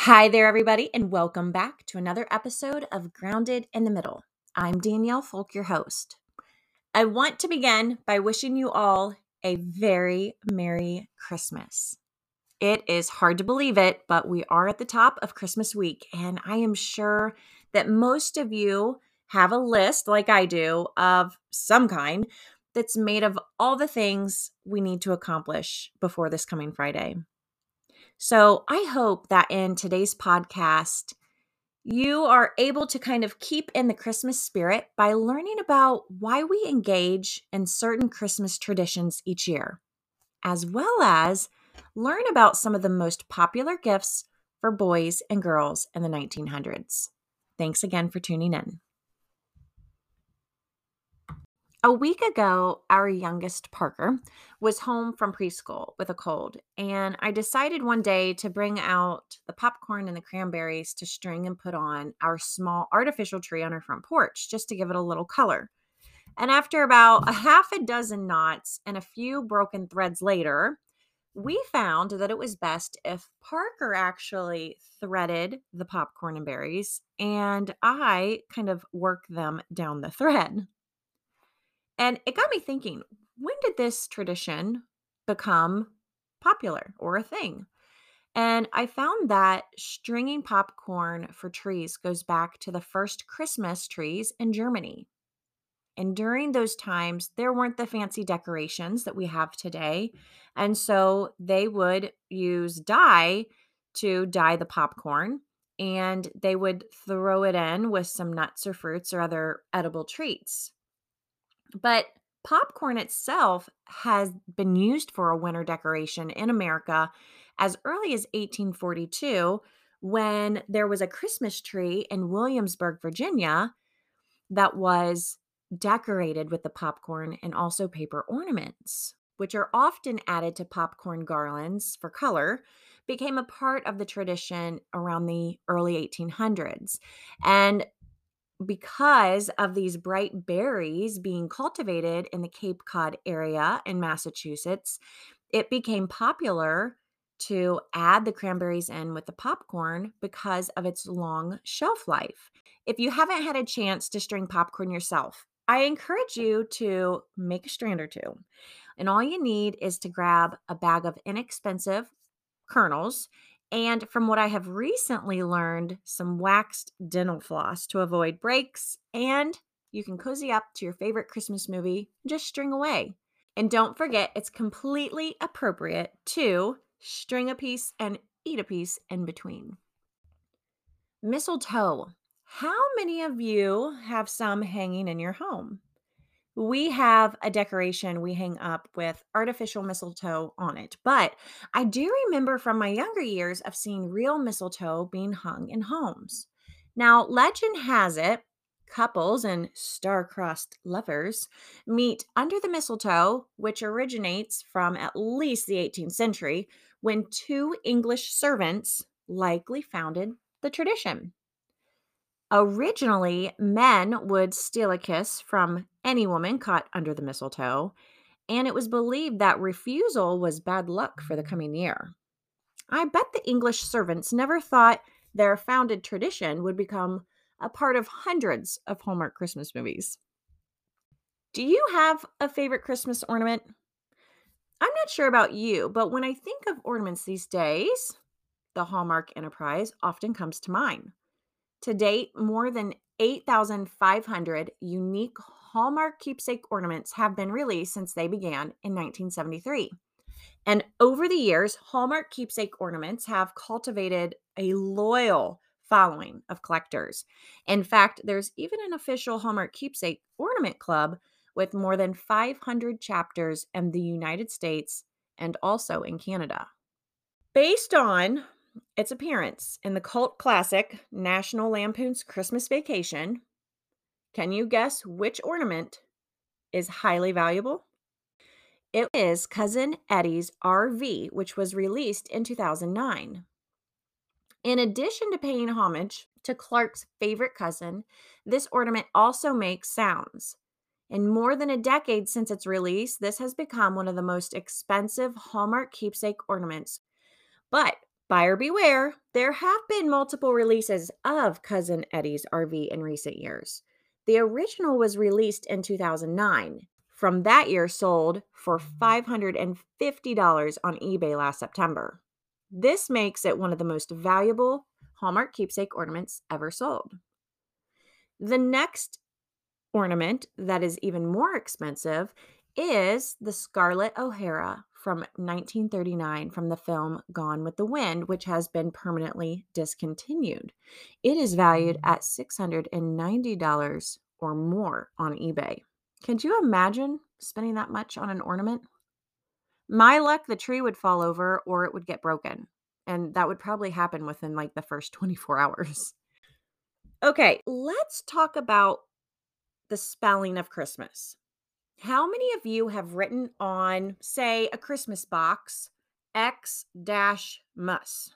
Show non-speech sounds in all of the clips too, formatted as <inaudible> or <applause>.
Hi there, everybody, and welcome back to another episode of Grounded in the Middle. I'm Danielle Foulk, your host. I want to begin by wishing you all a very Merry Christmas. It is hard to believe it, but we are at the top of Christmas week, and I am sure that most of you have a list, like I do, of some kind that's made of all the things we need to accomplish before this coming Friday. So I hope that in today's podcast, you are able to kind of keep in the Christmas spirit by learning about why we engage in certain Christmas traditions each year, as well as learn about some of the most popular gifts for boys and girls in the 1900s. Thanks again for tuning in. A week ago, our youngest Parker was home from preschool with a cold, and I decided one day to bring out the popcorn and the cranberries to string and put on our small artificial tree on our front porch just to give it a little color. And after about a half a dozen knots and a few broken threads later, we found that it was best if Parker actually threaded the popcorn and berries and I kind of worked them down the thread. And it got me thinking when did this tradition become popular or a thing? And I found that stringing popcorn for trees goes back to the first Christmas trees in Germany. And during those times, there weren't the fancy decorations that we have today. And so they would use dye to dye the popcorn and they would throw it in with some nuts or fruits or other edible treats. But popcorn itself has been used for a winter decoration in America as early as 1842 when there was a Christmas tree in Williamsburg, Virginia that was decorated with the popcorn and also paper ornaments, which are often added to popcorn garlands for color, became a part of the tradition around the early 1800s. And because of these bright berries being cultivated in the Cape Cod area in Massachusetts, it became popular to add the cranberries in with the popcorn because of its long shelf life. If you haven't had a chance to string popcorn yourself, I encourage you to make a strand or two. And all you need is to grab a bag of inexpensive kernels and from what I have recently learned, some waxed dental floss to avoid breaks. And you can cozy up to your favorite Christmas movie, just string away. And don't forget, it's completely appropriate to string a piece and eat a piece in between. Mistletoe. How many of you have some hanging in your home? We have a decoration we hang up with artificial mistletoe on it. But I do remember from my younger years of seeing real mistletoe being hung in homes. Now, legend has it couples and star-crossed lovers meet under the mistletoe, which originates from at least the 18th century when two English servants likely founded the tradition. Originally, men would steal a kiss from any woman caught under the mistletoe, and it was believed that refusal was bad luck for the coming year. I bet the English servants never thought their founded tradition would become a part of hundreds of Hallmark Christmas movies. Do you have a favorite Christmas ornament? I'm not sure about you, but when I think of ornaments these days, the Hallmark Enterprise often comes to mind. To date, more than 8,500 unique Hallmark keepsake ornaments have been released since they began in 1973. And over the years, Hallmark keepsake ornaments have cultivated a loyal following of collectors. In fact, there's even an official Hallmark keepsake ornament club with more than 500 chapters in the United States and also in Canada. Based on its appearance in the cult classic National Lampoon's Christmas Vacation, can you guess which ornament is highly valuable? It is Cousin Eddie's RV, which was released in 2009. In addition to paying homage to Clark's favorite cousin, this ornament also makes sounds. In more than a decade since its release, this has become one of the most expensive Hallmark keepsake ornaments. But Buyer beware, there have been multiple releases of Cousin Eddie's RV in recent years. The original was released in 2009. From that year, sold for $550 on eBay last September. This makes it one of the most valuable Hallmark keepsake ornaments ever sold. The next ornament that is even more expensive is the Scarlett O'Hara from 1939 from the film Gone with the Wind, which has been permanently discontinued. It is valued at $690 or more on eBay. Could you imagine spending that much on an ornament? My luck, the tree would fall over or it would get broken. And that would probably happen within like the first 24 <laughs> hours. Okay, let's talk about the spelling of Christmas. How many of you have written on, say, a Christmas box, X dash mus?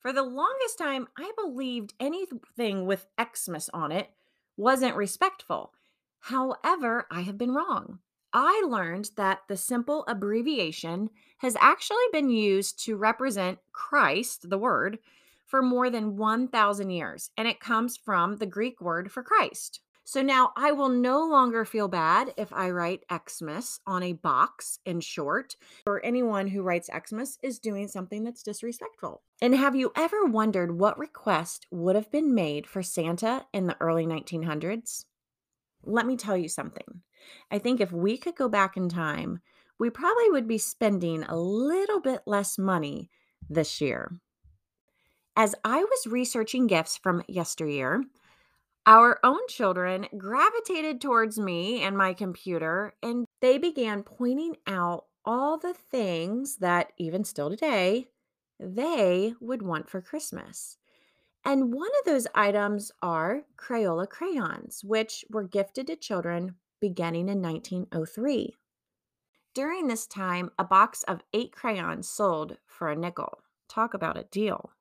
For the longest time, I believed anything with Xmas on it wasn't respectful. However, I have been wrong. I learned that the simple abbreviation has actually been used to represent Christ, the word, for more than 1,000 years, and it comes from the Greek word for Christ. So now I will no longer feel bad if I write Xmas on a box in short, or anyone who writes Xmas is doing something that's disrespectful. And have you ever wondered what request would have been made for Santa in the early 1900s? Let me tell you something. I think if we could go back in time, we probably would be spending a little bit less money this year. As I was researching gifts from yesteryear, our own children gravitated towards me and my computer, and they began pointing out all the things that, even still today, they would want for Christmas. And one of those items are Crayola crayons, which were gifted to children beginning in 1903. During this time, a box of eight crayons sold for a nickel. Talk about a deal.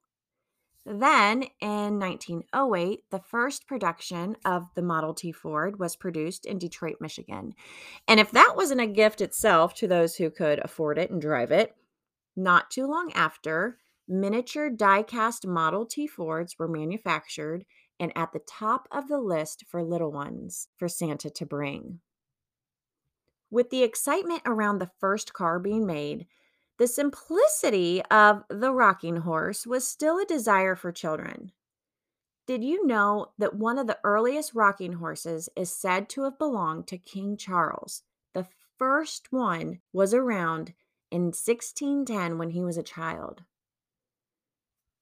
Then in 1908, the first production of the Model T Ford was produced in Detroit, Michigan. And if that wasn't a gift itself to those who could afford it and drive it, not too long after, miniature die-cast Model T Fords were manufactured and at the top of the list for little ones for Santa to bring. With the excitement around the first car being made, the simplicity of the rocking horse was still a desire for children. Did you know that one of the earliest rocking horses is said to have belonged to King Charles? The first one was around in 1610 when he was a child.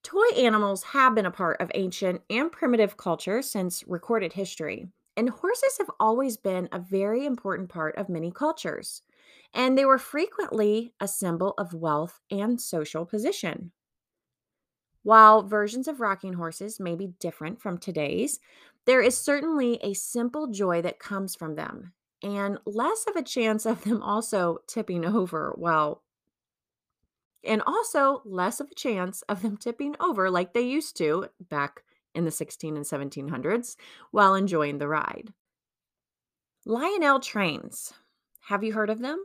Toy animals have been a part of ancient and primitive culture since recorded history, and horses have always been a very important part of many cultures and they were frequently a symbol of wealth and social position. While versions of rocking horses may be different from today's, there is certainly a simple joy that comes from them and less of a chance of them also tipping <laughs> over while and also less of a chance of them tipping over like they used to back in the 16 and 1700s while enjoying the ride. Lionel trains. Have you heard of them?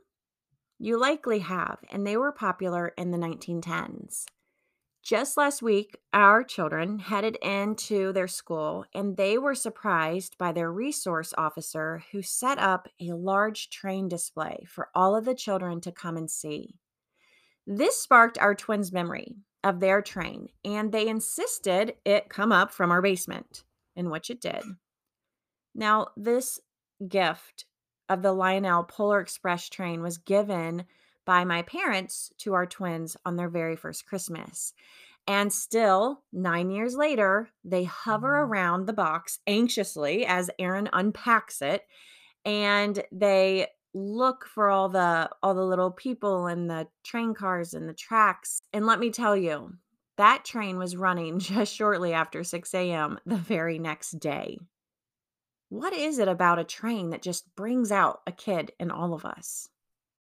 You likely have, and they were popular in the 1910s. Just last week, our children headed into their school and they were surprised by their resource officer who set up a large train display for all of the children to come and see. This sparked our twins' memory of their train, and they insisted it come up from our basement, in which it did. Now, this gift of the Lionel Polar Express train was given by my parents to our twins on their very first Christmas. And still, nine years later, they hover mm-hmm. around the box anxiously as Aaron unpacks it and they look for all the all the little people and the train cars and the tracks and let me tell you that train was running <laughs> just shortly after 6 a.m the very next day what is it about a train that just brings out a kid in all of us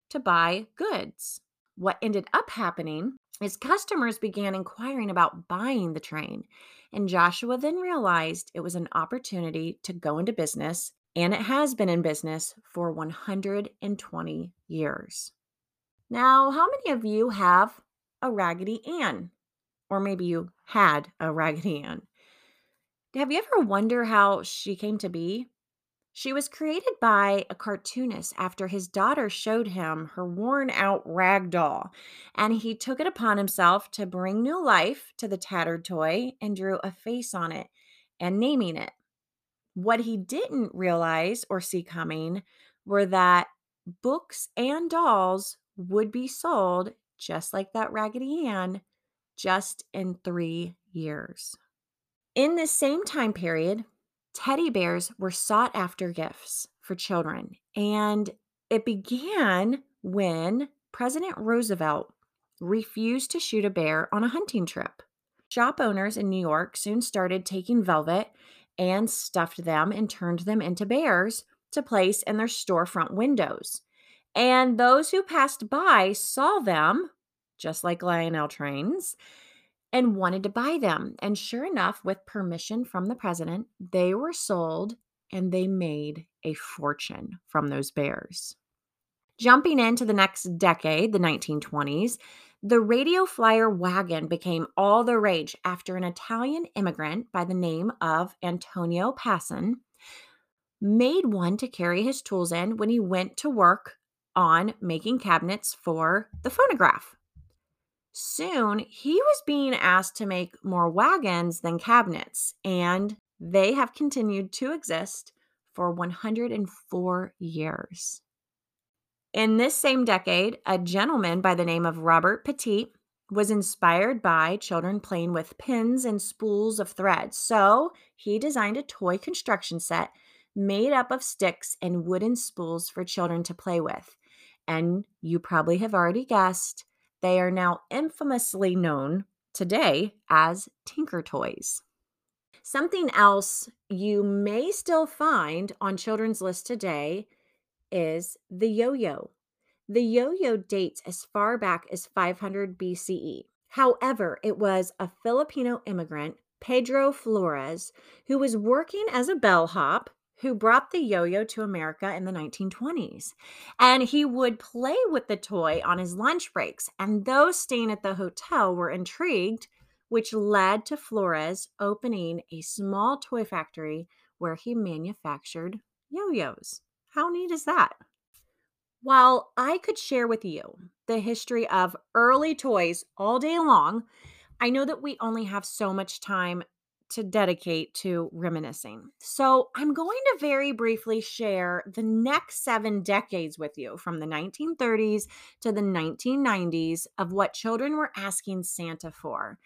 to buy goods? What ended up happening is customers began inquiring about buying the train, and Joshua then realized it was an opportunity to go into business, and it has been in business for 120 years. Now, how many of you have a Raggedy Ann? or maybe you had a Raggedy Ann. Have you ever wonder how she came to be? She was created by a cartoonist after his daughter showed him her worn out rag doll, and he took it upon himself to bring new life to the tattered toy and drew a face on it and naming it. What he didn't realize or see coming were that books and dolls would be sold just like that Raggedy Ann just in three years. In this same time period, teddy bears were sought after gifts for children, and it began when President Roosevelt refused to shoot a bear on a hunting trip. Shop owners in New York soon started taking velvet and stuffed them and turned them into bears to place in their storefront windows. And those who passed by saw them, just like Lionel trains, and wanted to buy them. And sure enough, with permission from the president, they were sold and they made a fortune from those bears. Jumping into the next decade, the 1920s, the radio flyer wagon became all the rage after an Italian immigrant by the name of Antonio Pasin made one to carry his tools in when he went to work on making cabinets for the phonograph. Soon, he was being asked to make more wagons than cabinets, and they have continued to exist for 104 years. In this same decade, a gentleman by the name of Robert Pettit was inspired by children playing with pins and spools of thread. So he designed a toy construction set made up of sticks and wooden spools for children to play with. And you probably have already guessed, they are now infamously known today as Tinker Toys. Something else you may still find on children's list today is the yo yo. The yo yo dates as far back as 500 BCE. However, it was a Filipino immigrant, Pedro Flores, who was working as a bellhop who brought the yo yo to America in the 1920s. And he would play with the toy on his lunch breaks. And those staying at the hotel were intrigued, which led to Flores opening a small toy factory where he manufactured yo yos. How neat is that? While I could share with you the history of early toys all day long, I know that we only have so much time to dedicate to reminiscing. So, I'm going to very briefly share the next seven decades with you from the 1930s to the 1990s of what children were asking Santa for.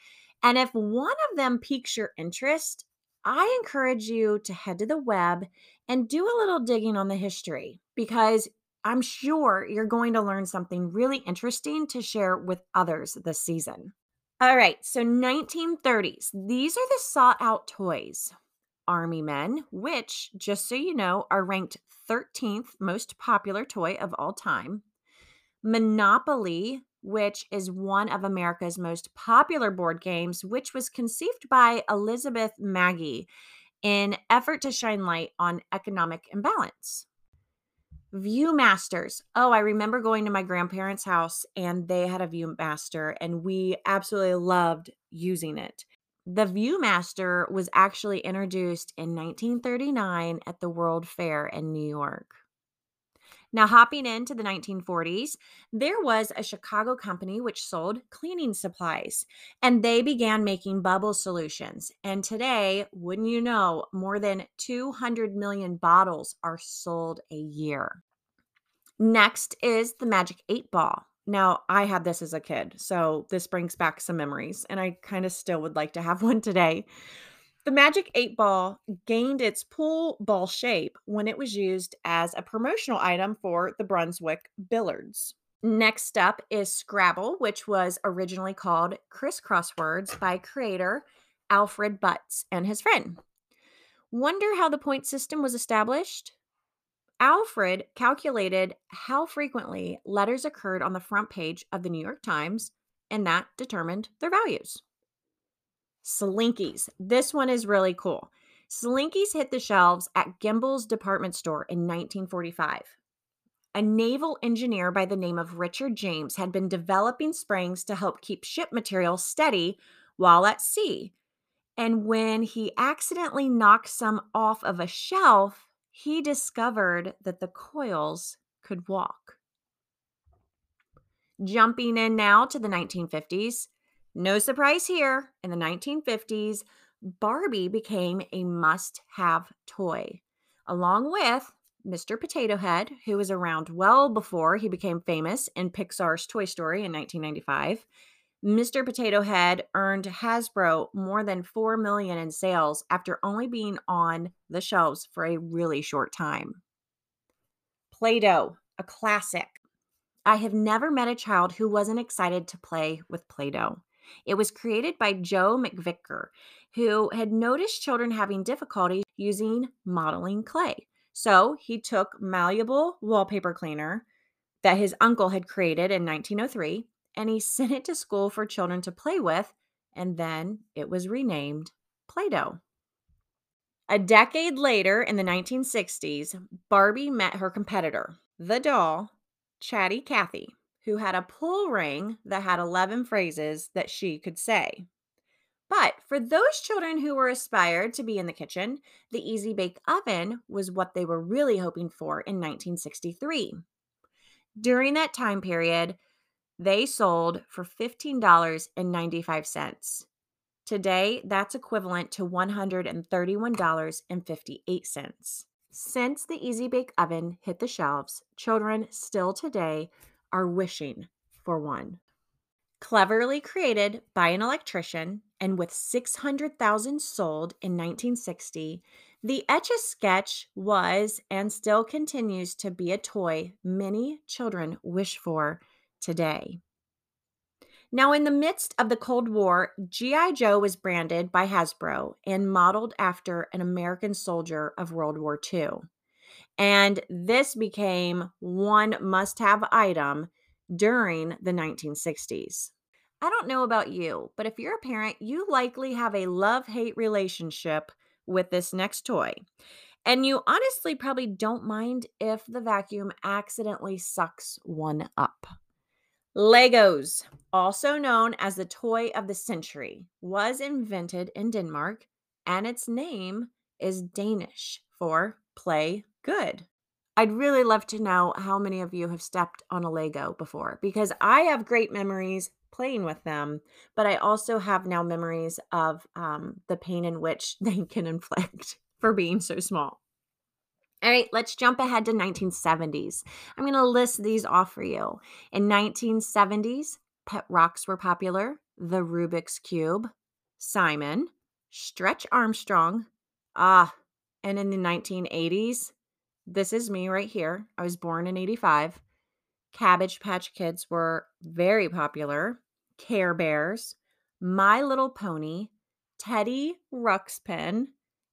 And if one of them piques your interest, I encourage you to head to the web and do a little digging on the history because I'm sure you're going to learn something really interesting to share with others this season. All right, so 1930s. These are the sought out toys. Army Men, which, just so you know, are ranked 13th most popular toy of all time. Monopoly, which is one of America's most popular board games, which was conceived by Elizabeth Magie in effort to shine light on economic imbalance. Viewmasters. Oh, I remember going to my grandparents' house and they had a Viewmaster and we absolutely loved using it. The Viewmaster was actually introduced in 1939 at the World Fair in New York. Now, hopping into the 1940s, there was a Chicago company which sold cleaning supplies and they began making bubble solutions. And today, wouldn't you know, more than 200 million bottles are sold a year. Next is the Magic 8 Ball. Now, I had this as a kid, so this brings back some memories, and I kind of still would like to have <laughs> one today. The Magic 8 Ball gained its pool ball shape when it was used as a promotional item for the Brunswick Billiards. Next up is Scrabble, which was originally called Crisscross Words by creator Alfred Butts and his friend. Wonder how the point system was established? Alfred calculated how frequently letters occurred on the front page of the New York Times, and that determined their values. Slinkies. This one is really cool. Slinkies hit the shelves at Gimbel's department store in 1945. A naval engineer by the name of Richard James had been developing springs to help keep ship material steady while at sea. And when he accidentally knocked some off of a shelf, he discovered that the coils could walk. Jumping in now to the 1950s, no surprise here, in the 1950s, Barbie became a must have toy, along with Mr. Potato Head, who was around well before he became famous in Pixar's Toy Story in 1995. Mr. Potato Head earned Hasbro more than 4 million in sales after only being on the shelves for a really short time. Play-Doh, a classic. I have never met a child who wasn't excited to play with Play-Doh. It was created by Joe McVicker, who had noticed children having difficulty using modeling clay. So he took malleable wallpaper cleaner that his uncle had created in 1903 and he <laughs> sent it to school for children to play with, and then it was renamed Play Doh. A decade later, in the 1960s, Barbie met her competitor, the doll, Chatty Cathy, who had a pull ring that had 11 phrases that she could say. But for those children who were aspired to be in the kitchen, the Easy Bake Oven was what they were really hoping for in 1963. During that time period, they sold for $15.95. Today, that's equivalent to $131.58. Since the Easy Bake Oven hit the shelves, children still today are wishing for one. Cleverly created by an electrician and with 600,000 sold in 1960, the Etch a Sketch was and still continues to be a toy many children wish for today. Now, in the midst of the Cold War, G.I. Joe was branded by Hasbro and modeled after an American soldier of World War II. And this became one must have item during the 1960s. I don't know about you, but if you're a parent, you likely have a love hate relationship with this next toy. And you honestly probably don't mind if the vacuum accidentally sucks one up. Legos, also known as the toy of the century, was invented in Denmark and its name is Danish for play good. I'd really love to know how many of you have stepped on a Lego before because I have great memories playing with them, but I also have now memories of um, the pain in which <laughs> they can inflict for being so small. All right, let's jump ahead to 1970s. I'm going to list these off for you. In 1970s, pet rocks were popular. The Rubik's Cube, Simon, Stretch Armstrong. Ah, and in the 1980s, this is me right here. I was born in 85. Cabbage Patch Kids were very popular. Care Bears, My Little Pony, Teddy Ruxpin,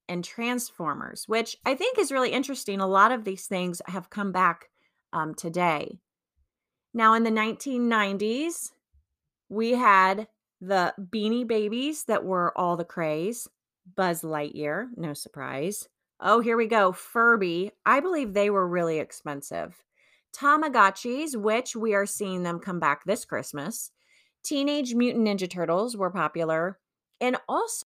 and Transformers, which I think is really interesting. A lot of these things have come back um, today. Now, in the 1990s, we had the Beanie Babies that were all the craze. Buzz Lightyear, no surprise. Oh, here we go. Furby. I believe they were really expensive. Tamagotchis, which we are seeing them come back this Christmas. Teenage Mutant Ninja Turtles were popular. And also,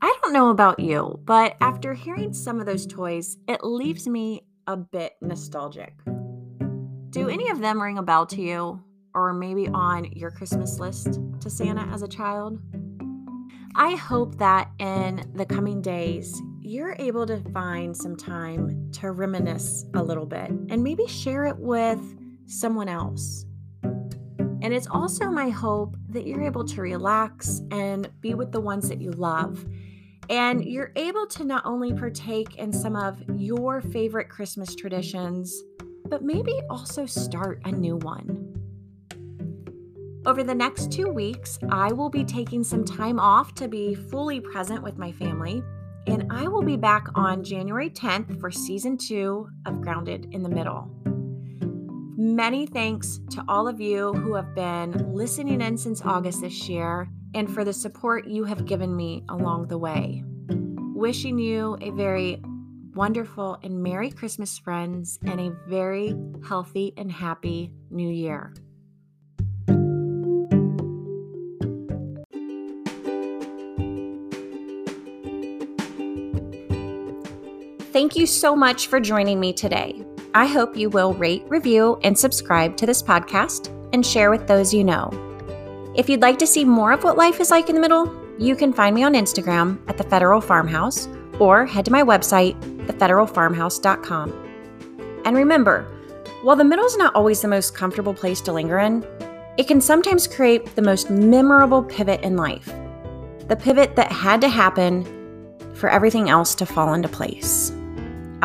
I don't know about you, but after hearing some of those toys, it leaves me a bit nostalgic. Do any of them ring a bell to you, or maybe on your Christmas list to Santa as a child? I hope that in the coming days, you're able to find some time to reminisce a little bit and maybe share it with someone else. And it's also my hope that you're able to relax and be with the ones that you love and you're able to not only partake in some of your favorite Christmas traditions, but maybe also start a new one. Over the next two weeks, I will be taking some time off to be fully present with my family, and I will be back on January 10th for season two of Grounded in the Middle. Many thanks to all of you who have been listening in since August this year and for the support you have given me along the way. Wishing you a very wonderful and Merry Christmas, friends, and a very healthy and happy New Year. Thank you so much for joining me today. I hope you will rate, review, and subscribe to this podcast and share with those you know. If you'd like to see more of what life is like in the middle, you can find me on Instagram at the Federal Farmhouse or head to my website, thefederalfarmhouse.com. And remember, while the middle is not always the most comfortable place to linger in, it can sometimes create the most memorable pivot in life. The pivot that had to happen for everything else to fall into place.